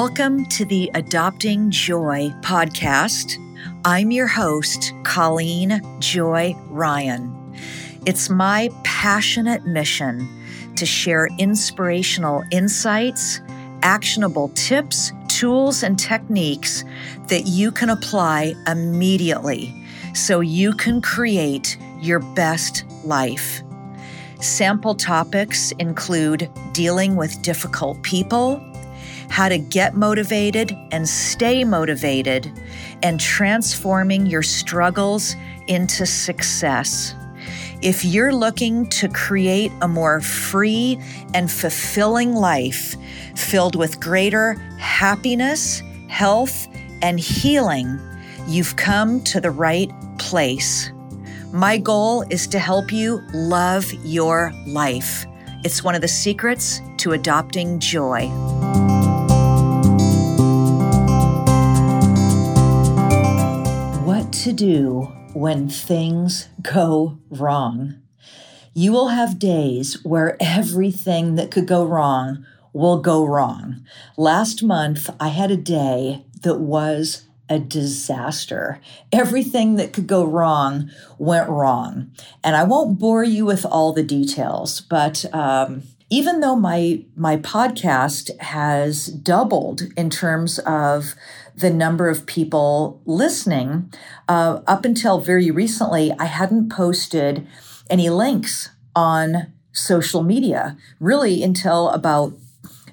Welcome to the Adopting Joy podcast. I'm your host, Colleen Joy Ryan. It's my passionate mission to share inspirational insights, actionable tips, tools, and techniques that you can apply immediately so you can create your best life. Sample topics include dealing with difficult people how to get motivated and stay motivated, and transforming your struggles into success. If you're looking to create a more free and fulfilling life filled with greater happiness, health, and healing, you've come to the right place. My goal is to help you love your life. It's one of the secrets to adopting joy. To do when things go wrong. You will have days where everything that could go wrong will go wrong. Last month, I had a day that was a disaster. Everything that could go wrong went wrong. And I won't bore you with all the details, but um, even though my my podcast has doubled in terms of the number of people listening, uh, up until very recently, I hadn't posted any links on social media, really until about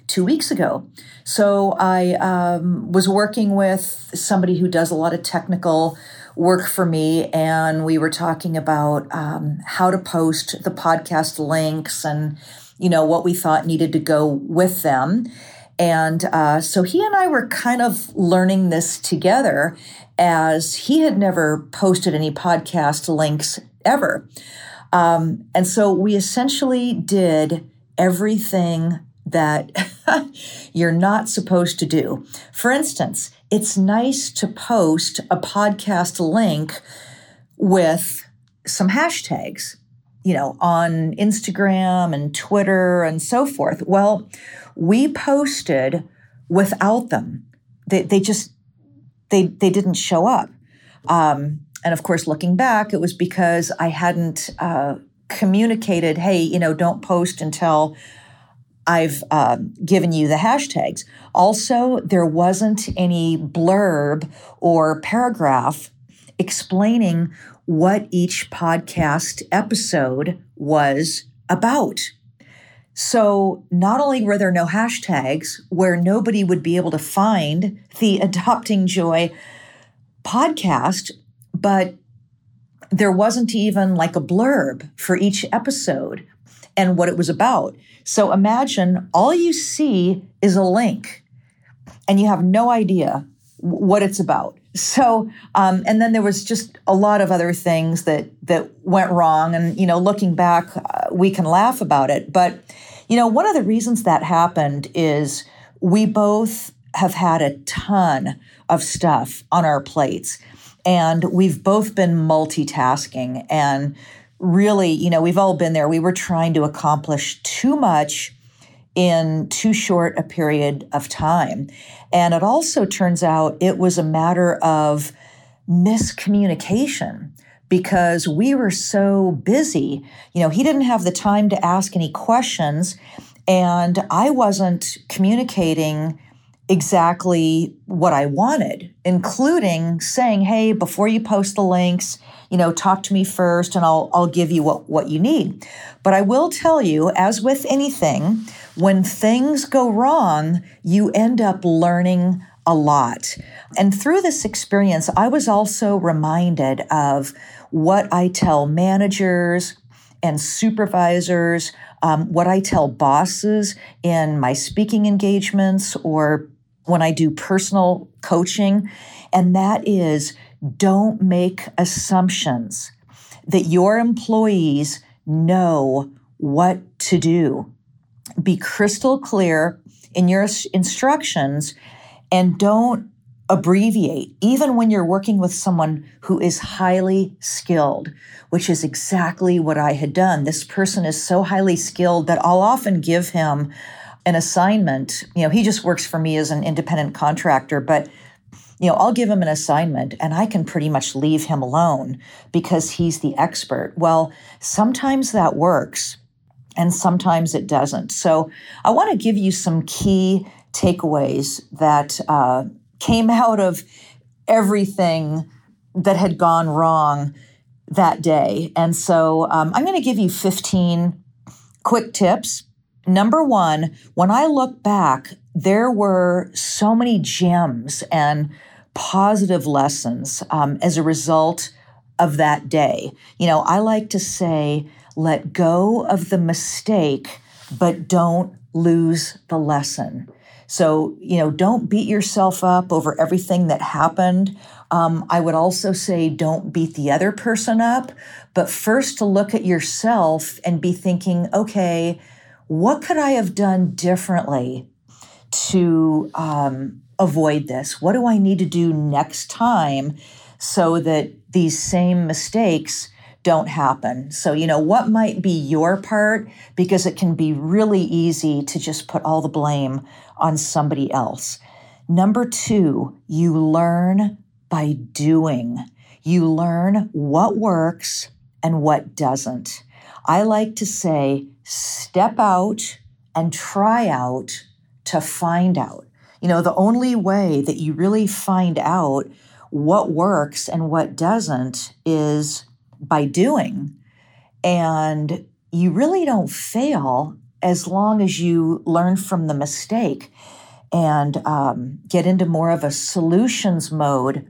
two weeks ago. So I um, was working with somebody who does a lot of technical work for me, and we were talking about um, how to post the podcast links and you know, what we thought needed to go with them. And uh, so he and I were kind of learning this together as he had never posted any podcast links ever. Um, and so we essentially did everything that you're not supposed to do. For instance, it's nice to post a podcast link with some hashtags you know, on Instagram and Twitter and so forth. Well, we posted without them. They, they just they they didn't show up. Um, and of course, looking back, it was because I hadn't uh, communicated, hey, you know, don't post until I've uh, given you the hashtags. Also, there wasn't any blurb or paragraph explaining what each podcast episode was about. So, not only were there no hashtags where nobody would be able to find the Adopting Joy podcast, but there wasn't even like a blurb for each episode and what it was about. So, imagine all you see is a link and you have no idea what it's about. So, um, and then there was just a lot of other things that that went wrong. And you know, looking back, uh, we can laugh about it. But you know, one of the reasons that happened is we both have had a ton of stuff on our plates, and we've both been multitasking. And really, you know, we've all been there. We were trying to accomplish too much in too short a period of time. And it also turns out it was a matter of miscommunication because we were so busy. You know, he didn't have the time to ask any questions, and I wasn't communicating exactly what I wanted, including saying, "Hey, before you post the links, you know, talk to me first and I'll I'll give you what what you need." But I will tell you, as with anything, when things go wrong, you end up learning a lot. And through this experience, I was also reminded of what I tell managers and supervisors, um, what I tell bosses in my speaking engagements or when I do personal coaching, and that is don't make assumptions that your employees know what to do. Be crystal clear in your instructions and don't abbreviate, even when you're working with someone who is highly skilled, which is exactly what I had done. This person is so highly skilled that I'll often give him an assignment, you know, he just works for me as an independent contractor, but you know, I'll give him an assignment and I can pretty much leave him alone because he's the expert. Well, sometimes that works and sometimes it doesn't. So I want to give you some key takeaways that uh, came out of everything that had gone wrong that day. And so um, I'm going to give you 15 quick tips. Number one, when I look back, there were so many gems and positive lessons um, as a result of that day. You know, I like to say, let go of the mistake, but don't lose the lesson. So, you know, don't beat yourself up over everything that happened. Um, I would also say don't beat the other person up, but first to look at yourself and be thinking, okay, what could I have done differently to um, avoid this? What do I need to do next time so that these same mistakes don't happen? So, you know, what might be your part? Because it can be really easy to just put all the blame on somebody else. Number two, you learn by doing. You learn what works and what doesn't. I like to say, step out and try out to find out. You know, the only way that you really find out what works and what doesn't is by doing. And you really don't fail as long as you learn from the mistake and um, get into more of a solutions mode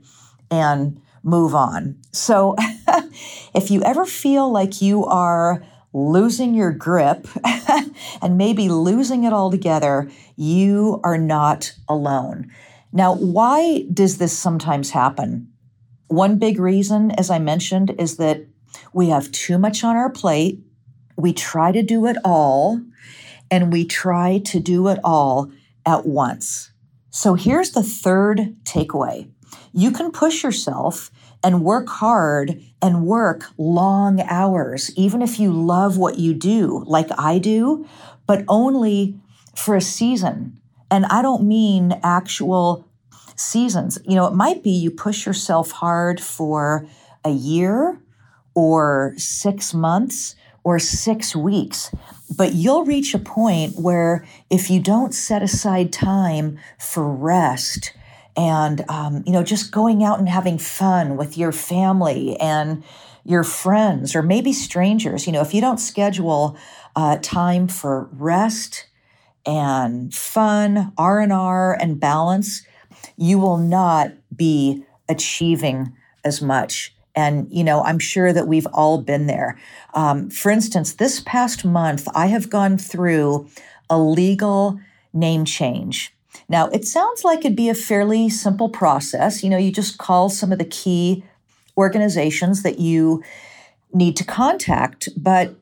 and move on. So, if you ever feel like you are losing your grip and maybe losing it altogether, you are not alone. Now, why does this sometimes happen? One big reason, as I mentioned, is that we have too much on our plate. We try to do it all, and we try to do it all at once. So here's the third takeaway you can push yourself and work hard and work long hours, even if you love what you do, like I do, but only for a season. And I don't mean actual seasons. You know, it might be you push yourself hard for a year or six months or six weeks. But you'll reach a point where if you don't set aside time for rest and, um, you know, just going out and having fun with your family and your friends or maybe strangers, you know, if you don't schedule uh, time for rest and fun, R&R and balance, you will not be achieving as much and, you know, I'm sure that we've all been there. Um, for instance, this past month, I have gone through a legal name change. Now, it sounds like it'd be a fairly simple process. You know, you just call some of the key organizations that you need to contact. But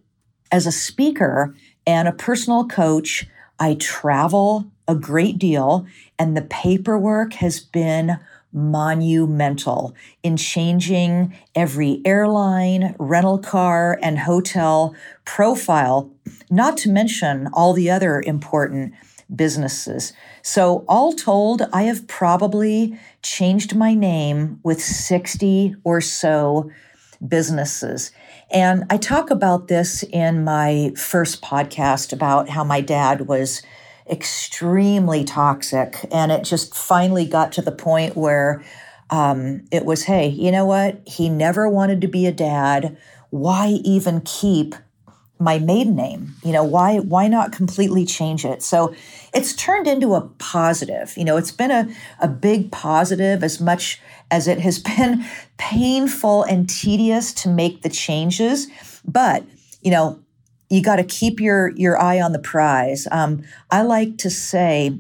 as a speaker and a personal coach, I travel a great deal, and the paperwork has been monumental in changing every airline, rental car, and hotel profile, not to mention all the other important businesses. So, all told, I have probably changed my name with 60 or so businesses. And I talk about this in my first podcast about how my dad was extremely toxic. And it just finally got to the point where um, it was hey, you know what? He never wanted to be a dad. Why even keep my maiden name you know why why not completely change it so it's turned into a positive you know it's been a, a big positive as much as it has been painful and tedious to make the changes but you know you got to keep your your eye on the prize. Um, I like to say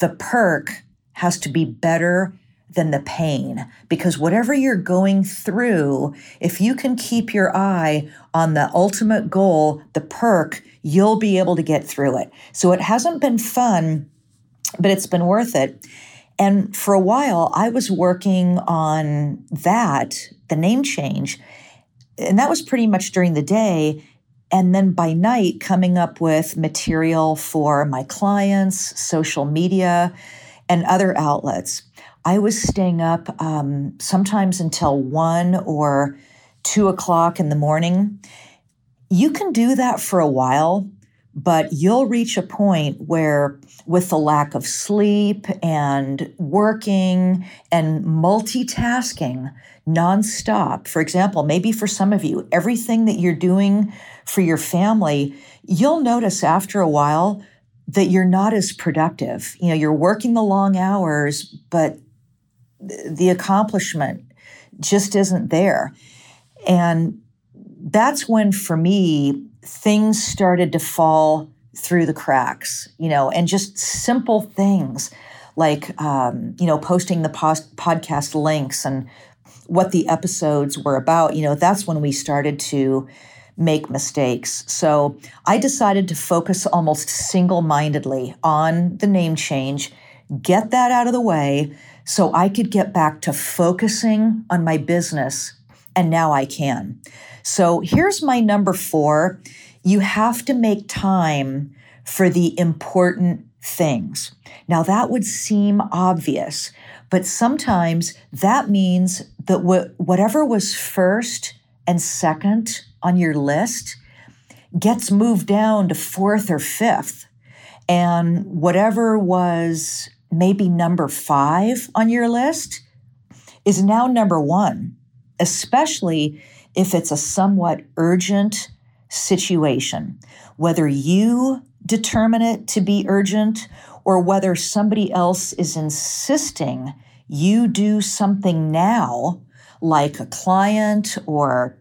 the perk has to be better than the pain because whatever you're going through, if you can keep your eye on the ultimate goal, the perk, you'll be able to get through it. So it hasn't been fun, but it's been worth it. And for a while, I was working on that, the name change. And that was pretty much during the day. And then by night, coming up with material for my clients, social media, and other outlets. I was staying up um, sometimes until one or two o'clock in the morning. You can do that for a while, but you'll reach a point where, with the lack of sleep and working and multitasking nonstop, for example, maybe for some of you, everything that you're doing for your family, you'll notice after a while that you're not as productive. You know, you're working the long hours, but the accomplishment just isn't there. And that's when, for me, things started to fall through the cracks, you know, and just simple things like, um, you know, posting the post- podcast links and what the episodes were about, you know, that's when we started to make mistakes. So I decided to focus almost single mindedly on the name change, get that out of the way so I could get back to focusing on my business. And now I can. So here's my number four you have to make time for the important things. Now, that would seem obvious, but sometimes that means that wh- whatever was first and second on your list gets moved down to fourth or fifth. And whatever was maybe number five on your list is now number one, especially if it's a somewhat urgent situation, whether you determine it to be urgent or whether somebody else is insisting you do something now, like a client or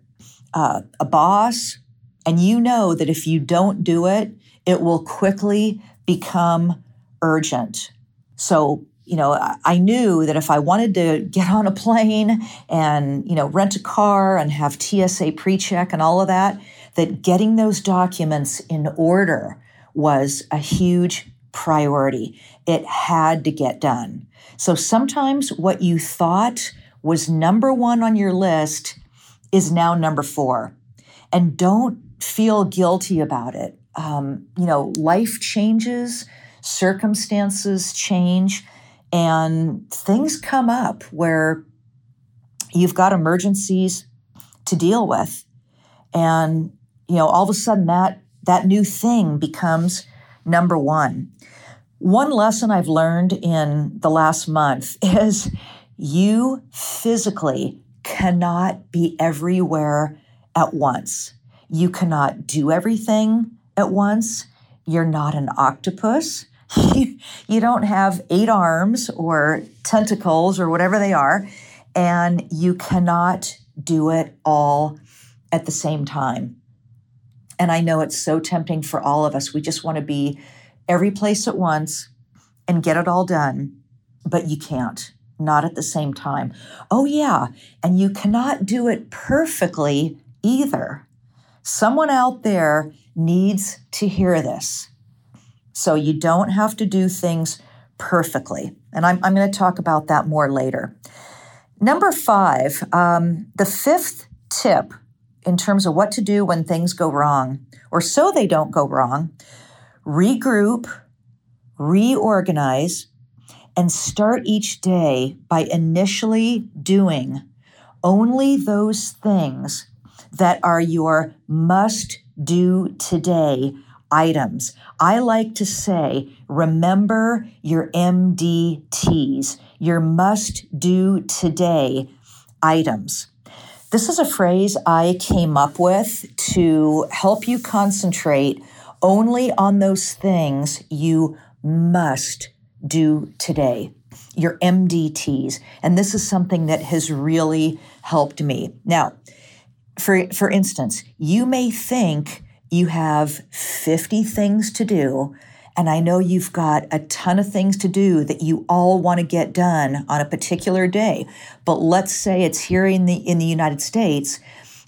uh, a boss, and you know that if you don't do it, it will quickly become urgent. So, you know, I knew that if I wanted to get on a plane and, you know, rent a car and have TSA pre check and all of that, that getting those documents in order was a huge priority. It had to get done. So sometimes what you thought was number one on your list is now number four. And don't feel guilty about it. Um, you know, life changes, circumstances change, and things come up where you've got emergencies to deal with. And, you know, all of a sudden that that new thing becomes number one. One lesson I've learned in the last month is you physically cannot be everywhere at once. You cannot do everything at once. You're not an octopus. you don't have eight arms or tentacles or whatever they are, and you cannot do it all at the same time. And I know it's so tempting for all of us. We just want to be every place at once and get it all done, but you can't not at the same time. Oh, yeah, and you cannot do it perfectly either. Someone out there needs to hear this. So you don't have to do things perfectly. And I'm, I'm going to talk about that more later. Number five, um, the fifth tip in terms of what to do when things go wrong, or so they don't go wrong regroup, reorganize, and start each day by initially doing only those things that are your must do today items. I like to say, remember your MDTs, your must do today items. This is a phrase I came up with to help you concentrate only on those things you must do today, your MDTs. And this is something that has really helped me. Now, for, for instance, you may think you have 50 things to do, and I know you've got a ton of things to do that you all want to get done on a particular day. But let's say it's here in the in the United States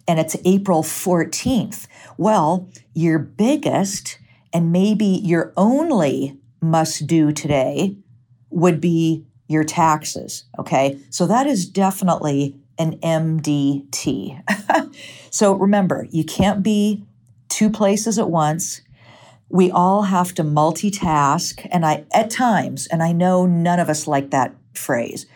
and it's April 14th. Well, your biggest and maybe your only must do today would be your taxes. Okay. So that is definitely an MDT. so remember, you can't be two places at once. We all have to multitask. And I, at times, and I know none of us like that phrase,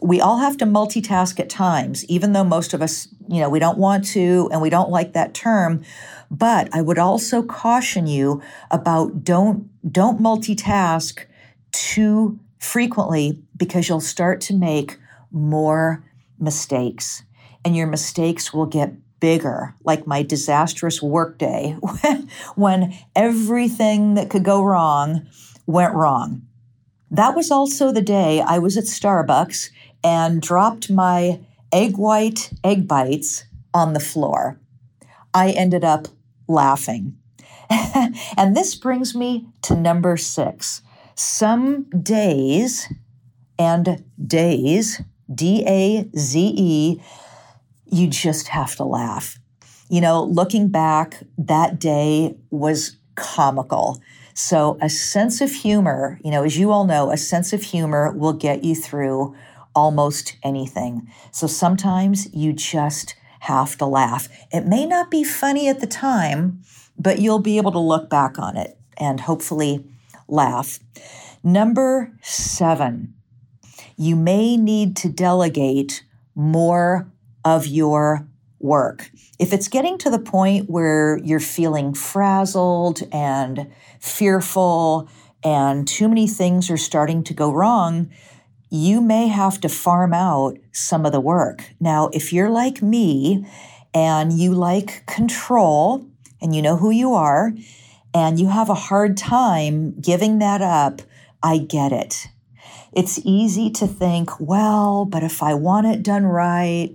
we all have to multitask at times, even though most of us, you know, we don't want to and we don't like that term. But I would also caution you about don't don't multitask too frequently because you'll start to make more mistakes and your mistakes will get bigger, like my disastrous workday when everything that could go wrong went wrong. That was also the day I was at Starbucks and dropped my egg white egg bites on the floor. I ended up laughing. and this brings me to number six. Some days and days, D A Z E, you just have to laugh. You know, looking back, that day was comical. So, a sense of humor, you know, as you all know, a sense of humor will get you through almost anything. So, sometimes you just have to laugh. It may not be funny at the time, but you'll be able to look back on it and hopefully laugh. Number seven, you may need to delegate more of your work. If it's getting to the point where you're feeling frazzled and fearful and too many things are starting to go wrong, you may have to farm out some of the work. Now, if you're like me and you like control and you know who you are and you have a hard time giving that up, I get it. It's easy to think, well, but if I want it done right,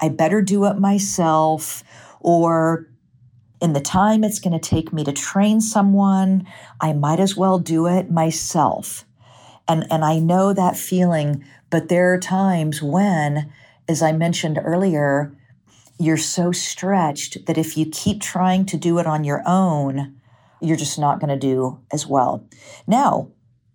I better do it myself, or in the time it's going to take me to train someone, I might as well do it myself. And, and I know that feeling, but there are times when, as I mentioned earlier, you're so stretched that if you keep trying to do it on your own, you're just not going to do as well. Now,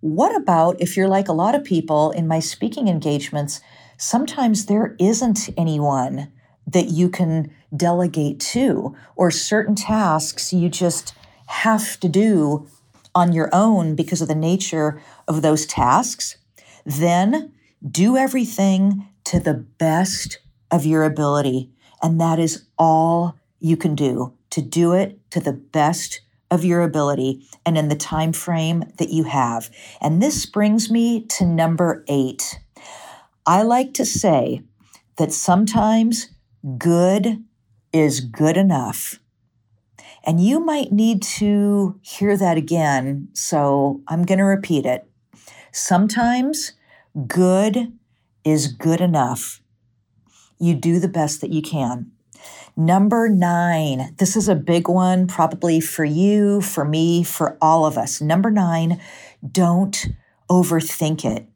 what about if you're like a lot of people in my speaking engagements? sometimes there isn't anyone that you can delegate to, or certain tasks you just have to do on your own because of the nature of those tasks, then do everything to the best of your ability. And that is all you can do to do it to the best of your ability and in the time frame that you have. And this brings me to number 8. I like to say that sometimes good is good enough. And you might need to hear that again, so I'm going to repeat it. Sometimes good is good enough. You do the best that you can. Number nine, this is a big one, probably for you, for me, for all of us. Number nine, don't overthink it.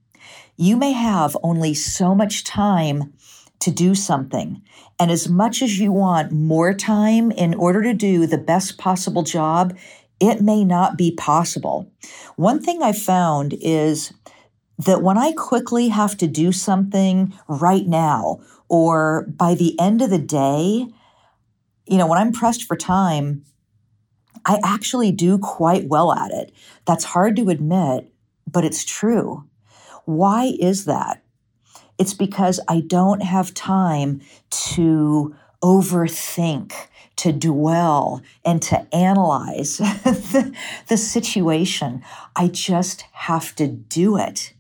You may have only so much time to do something. And as much as you want more time in order to do the best possible job, it may not be possible. One thing I found is that when I quickly have to do something right now or by the end of the day, you know, when I'm pressed for time, I actually do quite well at it. That's hard to admit, but it's true. Why is that? It's because I don't have time to overthink, to dwell, and to analyze the, the situation. I just have to do it.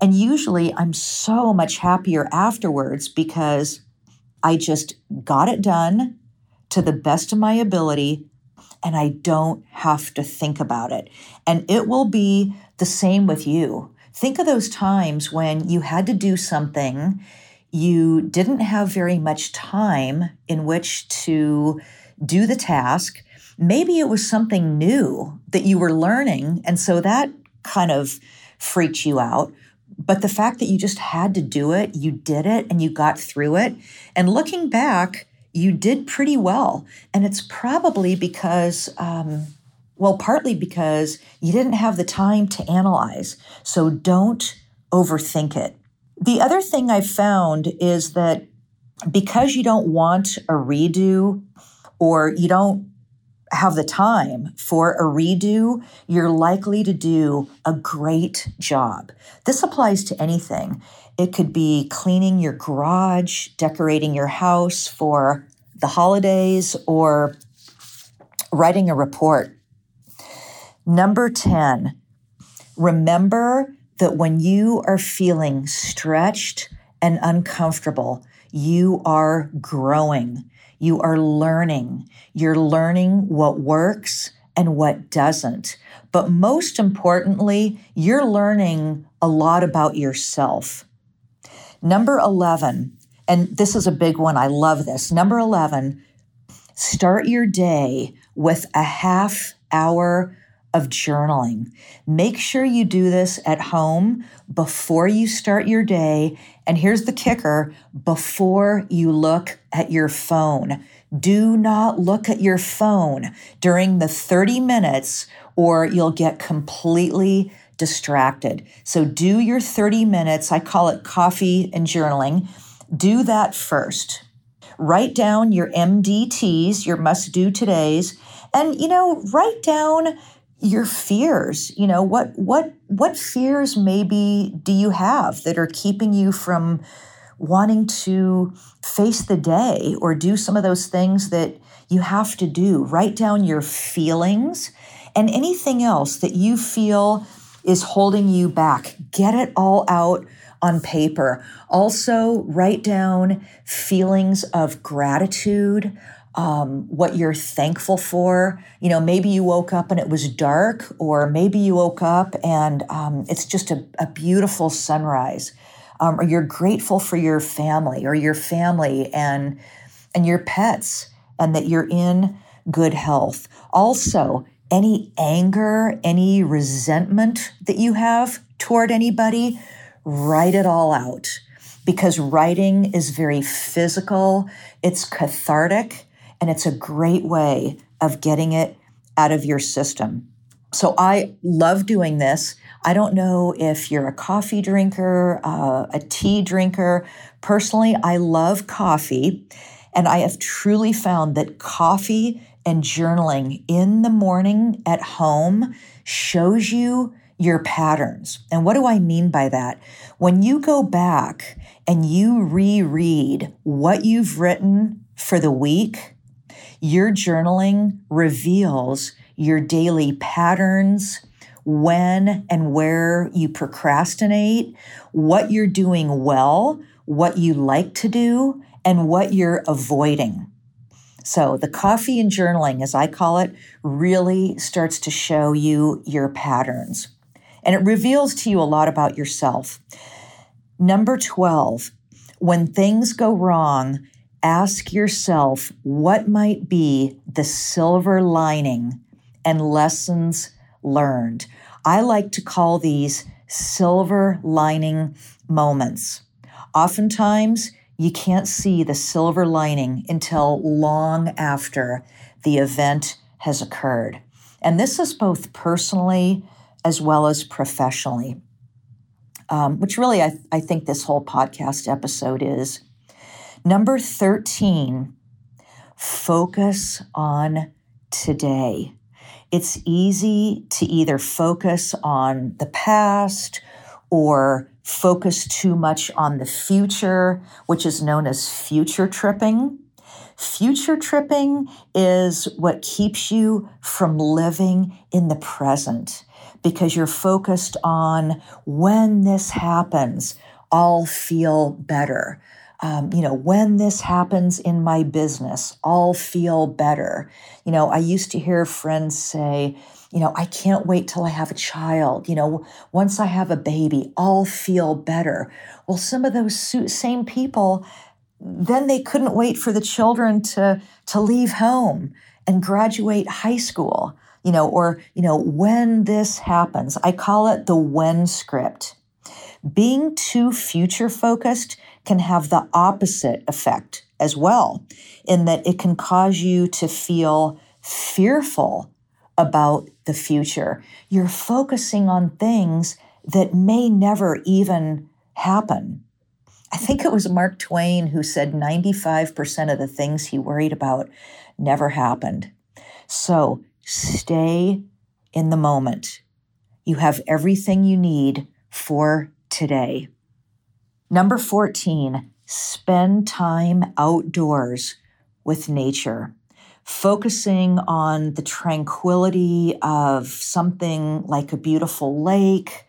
And usually I'm so much happier afterwards because I just got it done to the best of my ability and I don't have to think about it. And it will be the same with you. Think of those times when you had to do something, you didn't have very much time in which to do the task. Maybe it was something new that you were learning. And so that kind of freaked you out. But the fact that you just had to do it, you did it and you got through it. And looking back, you did pretty well. And it's probably because um, well, partly because you didn't have the time to analyze. So don't overthink it. The other thing I've found is that because you don't want a redo or you don't have the time for a redo, you're likely to do a great job. This applies to anything. It could be cleaning your garage, decorating your house for the holidays, or writing a report. Number 10, remember that when you are feeling stretched and uncomfortable, you are growing. You are learning. You're learning what works and what doesn't. But most importantly, you're learning a lot about yourself. Number 11, and this is a big one, I love this. Number 11, start your day with a half hour of journaling. Make sure you do this at home before you start your day. And here's the kicker before you look at your phone. Do not look at your phone during the 30 minutes or you'll get completely distracted. So do your 30 minutes. I call it coffee and journaling. Do that first. Write down your MDTs, your must do todays, and you know, write down your fears you know what what what fears maybe do you have that are keeping you from wanting to face the day or do some of those things that you have to do write down your feelings and anything else that you feel is holding you back get it all out on paper also write down feelings of gratitude um, what you're thankful for. You know, maybe you woke up and it was dark, or maybe you woke up and um, it's just a, a beautiful sunrise. Um, or you're grateful for your family or your family and and your pets and that you're in good health. Also, any anger, any resentment that you have toward anybody, write it all out because writing is very physical, it's cathartic, and it's a great way of getting it out of your system. So I love doing this. I don't know if you're a coffee drinker, uh, a tea drinker. Personally, I love coffee. And I have truly found that coffee and journaling in the morning at home shows you your patterns. And what do I mean by that? When you go back and you reread what you've written for the week, your journaling reveals your daily patterns, when and where you procrastinate, what you're doing well, what you like to do, and what you're avoiding. So, the coffee and journaling, as I call it, really starts to show you your patterns. And it reveals to you a lot about yourself. Number 12, when things go wrong, ask yourself what might be the silver lining and lessons learned. I like to call these silver lining moments. Oftentimes, you can't see the silver lining until long after the event has occurred. And this is both personally as well as professionally, um, which really I, I think this whole podcast episode is. Number 13, focus on today. It's easy to either focus on the past or focus too much on the future, which is known as future tripping. Future tripping is what keeps you from living in the present because you're focused on when this happens, I'll feel better um, you know, when this happens in my business, I'll feel better. You know, I used to hear friends say, you know, I can't wait till I have a child. You know, once I have a baby, I'll feel better. Well, some of those same people, then they couldn't wait for the children to, to leave home and graduate high school, you know, or, you know, when this happens, I call it the when script. Being too future focused can have the opposite effect as well, in that it can cause you to feel fearful about the future. You're focusing on things that may never even happen. I think it was Mark Twain who said 95% of the things he worried about never happened. So stay in the moment. You have everything you need for today. Number 14, spend time outdoors with nature, focusing on the tranquility of something like a beautiful lake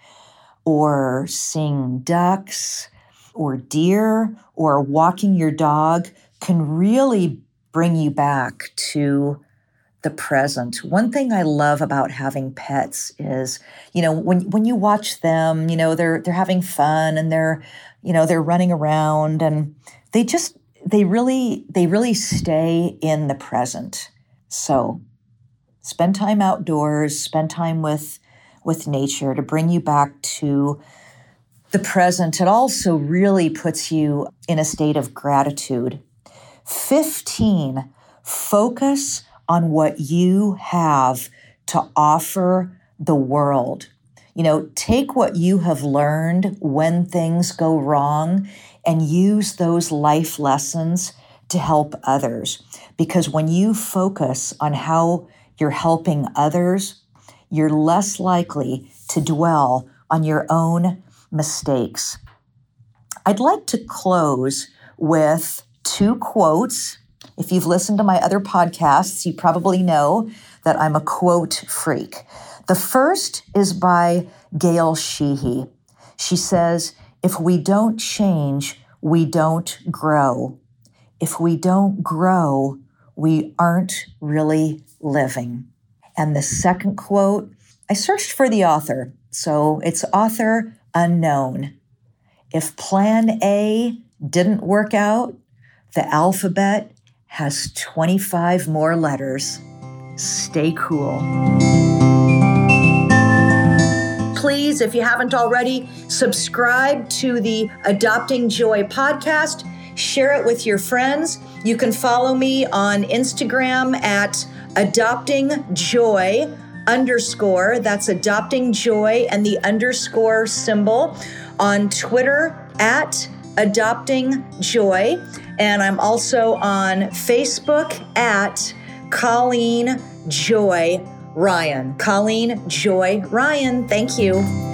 or seeing ducks or deer or walking your dog can really bring you back to the present. One thing I love about having pets is, you know, when when you watch them, you know, they're they're having fun and they're, you know, they're running around and they just they really they really stay in the present. So, spend time outdoors, spend time with with nature to bring you back to the present. It also really puts you in a state of gratitude. 15 focus on what you have to offer the world. You know, take what you have learned when things go wrong and use those life lessons to help others. Because when you focus on how you're helping others, you're less likely to dwell on your own mistakes. I'd like to close with two quotes if you've listened to my other podcasts, you probably know that I'm a quote freak. The first is by Gail Sheehy. She says, If we don't change, we don't grow. If we don't grow, we aren't really living. And the second quote, I searched for the author, so it's author unknown. If plan A didn't work out, the alphabet has 25 more letters. Stay cool. Please, if you haven't already, subscribe to the Adopting Joy podcast. Share it with your friends. You can follow me on Instagram at Adopting Joy underscore. That's Adopting Joy and the underscore symbol. On Twitter at Adopting Joy. And I'm also on Facebook at Colleen Joy Ryan. Colleen Joy Ryan. Thank you.